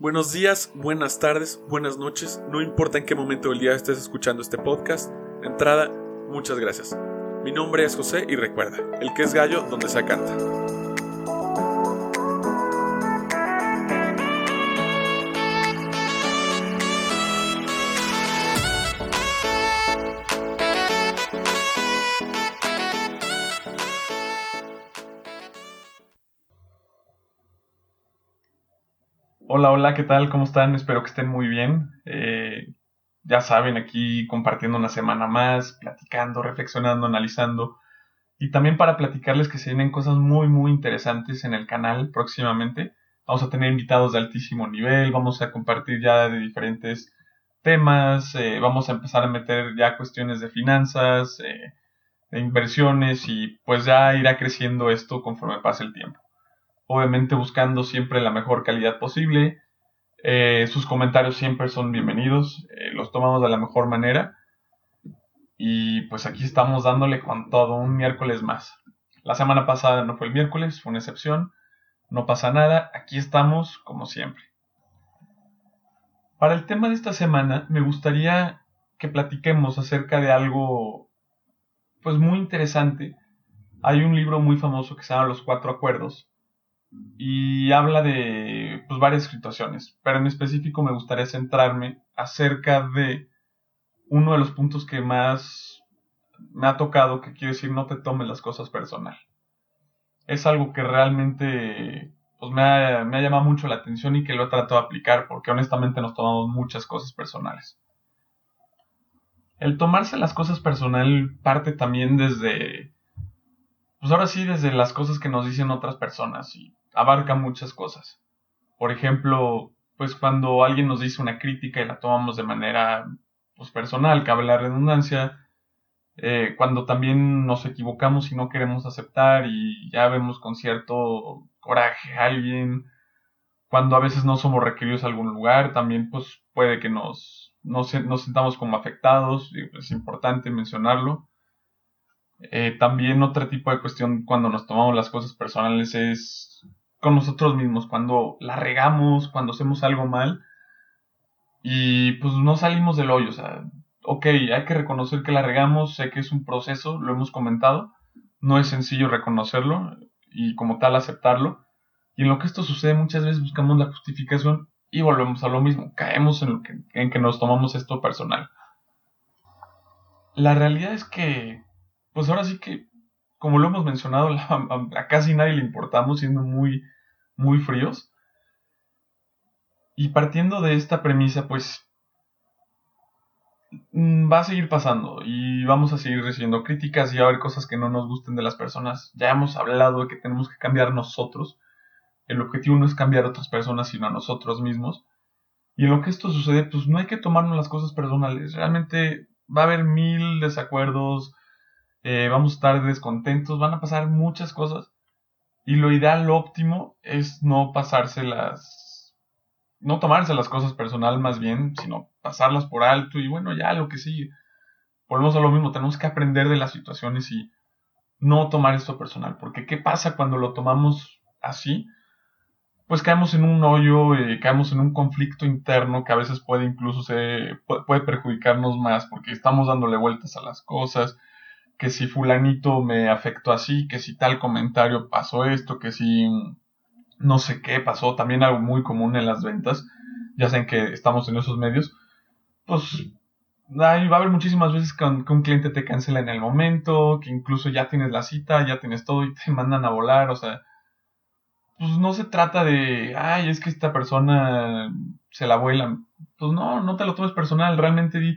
Buenos días, buenas tardes, buenas noches, no importa en qué momento del día estés escuchando este podcast. Entrada, muchas gracias. Mi nombre es José y recuerda, el que es gallo donde se canta. Hola, hola, ¿qué tal? ¿Cómo están? Espero que estén muy bien. Eh, ya saben, aquí compartiendo una semana más, platicando, reflexionando, analizando. Y también para platicarles que se vienen cosas muy, muy interesantes en el canal próximamente. Vamos a tener invitados de altísimo nivel, vamos a compartir ya de diferentes temas, eh, vamos a empezar a meter ya cuestiones de finanzas, eh, de inversiones y pues ya irá creciendo esto conforme pase el tiempo obviamente buscando siempre la mejor calidad posible. Eh, sus comentarios siempre son bienvenidos, eh, los tomamos de la mejor manera. Y pues aquí estamos dándole con todo un miércoles más. La semana pasada no fue el miércoles, fue una excepción. No pasa nada, aquí estamos como siempre. Para el tema de esta semana me gustaría que platiquemos acerca de algo pues muy interesante. Hay un libro muy famoso que se llama Los Cuatro Acuerdos, y habla de pues, varias situaciones, pero en específico me gustaría centrarme acerca de uno de los puntos que más me ha tocado, que quiero decir, no te tomes las cosas personal. Es algo que realmente pues, me, ha, me ha llamado mucho la atención y que lo he tratado de aplicar, porque honestamente nos tomamos muchas cosas personales. El tomarse las cosas personal parte también desde, pues ahora sí, desde las cosas que nos dicen otras personas. Y abarca muchas cosas. Por ejemplo, pues cuando alguien nos dice una crítica y la tomamos de manera pues, personal, cabe la redundancia, eh, cuando también nos equivocamos y no queremos aceptar y ya vemos con cierto coraje a alguien, cuando a veces no somos requeridos a algún lugar, también pues puede que nos, nos, nos sintamos como afectados, y es importante mencionarlo. Eh, también otro tipo de cuestión cuando nos tomamos las cosas personales es con nosotros mismos, cuando la regamos, cuando hacemos algo mal y pues no salimos del hoyo, o sea, ok, hay que reconocer que la regamos, sé que es un proceso, lo hemos comentado, no es sencillo reconocerlo y como tal aceptarlo. Y en lo que esto sucede muchas veces buscamos la justificación y volvemos a lo mismo, caemos en, lo que, en que nos tomamos esto personal. La realidad es que, pues ahora sí que como lo hemos mencionado, a, casi nadie le importamos, siendo muy, muy fríos. Y partiendo de esta premisa, pues mm, va a seguir pasando y vamos a seguir recibiendo críticas y va a haber cosas que no nos gusten de las personas. Ya hemos hablado de que tenemos que cambiar nosotros. El objetivo no es cambiar a otras personas, sino a nosotros mismos. Y en lo que esto sucede, pues no hay que tomarnos las cosas personales. Realmente va a haber mil desacuerdos, eh, vamos a estar descontentos, van a pasar muchas cosas. Y lo ideal, lo óptimo, es no pasárselas, no tomarse las cosas personal más bien, sino pasarlas por alto y bueno, ya lo que sigue. Volvemos a lo mismo, tenemos que aprender de las situaciones y no tomar esto personal, porque ¿qué pasa cuando lo tomamos así? Pues caemos en un hoyo, eh, caemos en un conflicto interno que a veces puede incluso se, puede perjudicarnos más, porque estamos dándole vueltas a las cosas, que si fulanito me afectó así, que si tal comentario pasó esto, que si no sé qué pasó, también algo muy común en las ventas, ya saben que estamos en esos medios, pues va a haber muchísimas veces que un, cliente te cancela en el momento, que incluso ya tienes la cita, ya tienes todo y te mandan a volar, o sea, pues no se trata de, ay, es que esta persona se la vuela, pues no, no te lo tomes personal, realmente di,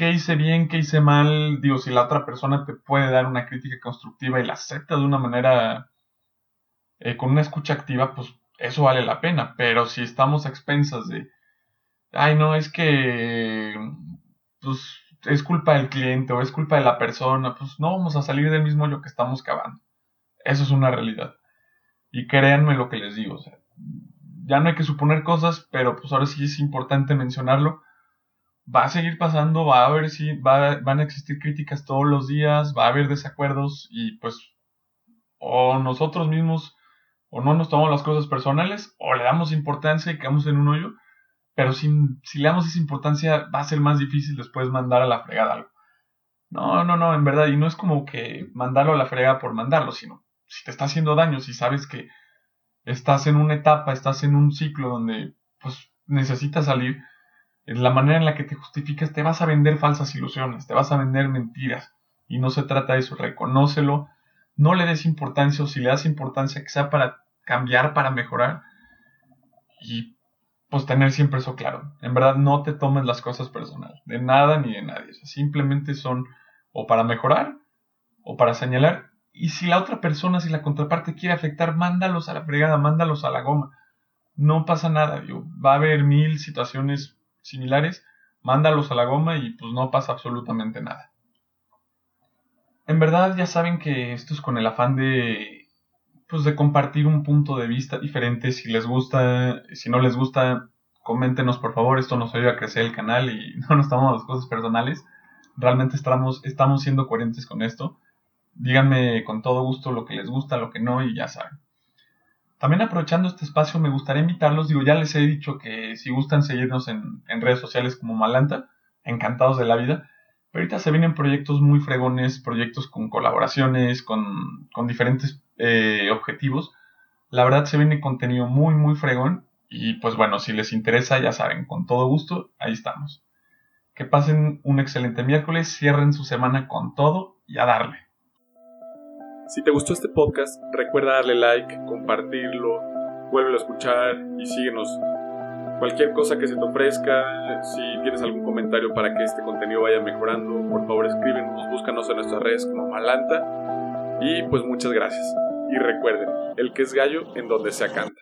qué hice bien, qué hice mal. Digo, si la otra persona te puede dar una crítica constructiva y la acepta de una manera eh, con una escucha activa, pues eso vale la pena. Pero si estamos a expensas de, ay, no, es que, pues es culpa del cliente o es culpa de la persona, pues no vamos a salir del mismo hoyo que estamos cavando. Eso es una realidad. Y créanme lo que les digo, ya no hay que suponer cosas, pero pues ahora sí es importante mencionarlo va a seguir pasando, va a haber si va, van a existir críticas todos los días, va a haber desacuerdos y pues o nosotros mismos o no nos tomamos las cosas personales, o le damos importancia y quedamos en un hoyo, pero si, si le damos esa importancia va a ser más difícil después mandar a la fregada algo. No, no, no, en verdad, y no es como que mandarlo a la fregada por mandarlo, sino si te está haciendo daño, si sabes que estás en una etapa, estás en un ciclo donde pues necesitas salir, la manera en la que te justificas te vas a vender falsas ilusiones, te vas a vender mentiras, y no se trata de eso, reconócelo, no le des importancia o si le das importancia que sea para cambiar, para mejorar y pues tener siempre eso claro. En verdad no te tomes las cosas personal, de nada ni de nadie. simplemente son o para mejorar o para señalar. Y si la otra persona, si la contraparte quiere afectar, mándalos a la fregada, mándalos a la goma. No pasa nada, va a haber mil situaciones similares, mándalos a la goma y pues no pasa absolutamente nada. En verdad ya saben que esto es con el afán de pues de compartir un punto de vista diferente. Si les gusta, si no les gusta, coméntenos por favor. Esto nos ayuda a crecer el canal y no nos tomamos las cosas personales. Realmente estamos, estamos siendo coherentes con esto. Díganme con todo gusto lo que les gusta, lo que no y ya saben. También aprovechando este espacio me gustaría invitarlos, digo, ya les he dicho que si gustan seguirnos en, redes sociales como Malanta, encantados de la vida. Pero ahorita se vienen proyectos muy fregones, proyectos con colaboraciones, con, diferentes eh, objetivos. La verdad se viene contenido muy, muy fregón. Y pues bueno, si les interesa, ya saben, con todo gusto, ahí estamos. Que pasen un excelente miércoles, cierren su semana con todo y a darle. Si te gustó este podcast, recuerda darle like, compartirlo, vuélvelo a escuchar y síguenos Cualquier cosa que se te ofrezca, si tienes algún comentario para que este contenido vaya mejorando, por favor escríbenos, búscanos en nuestras redes como Malanta. Y pues muchas gracias. Y recuerden, el que es gallo en donde se acanta.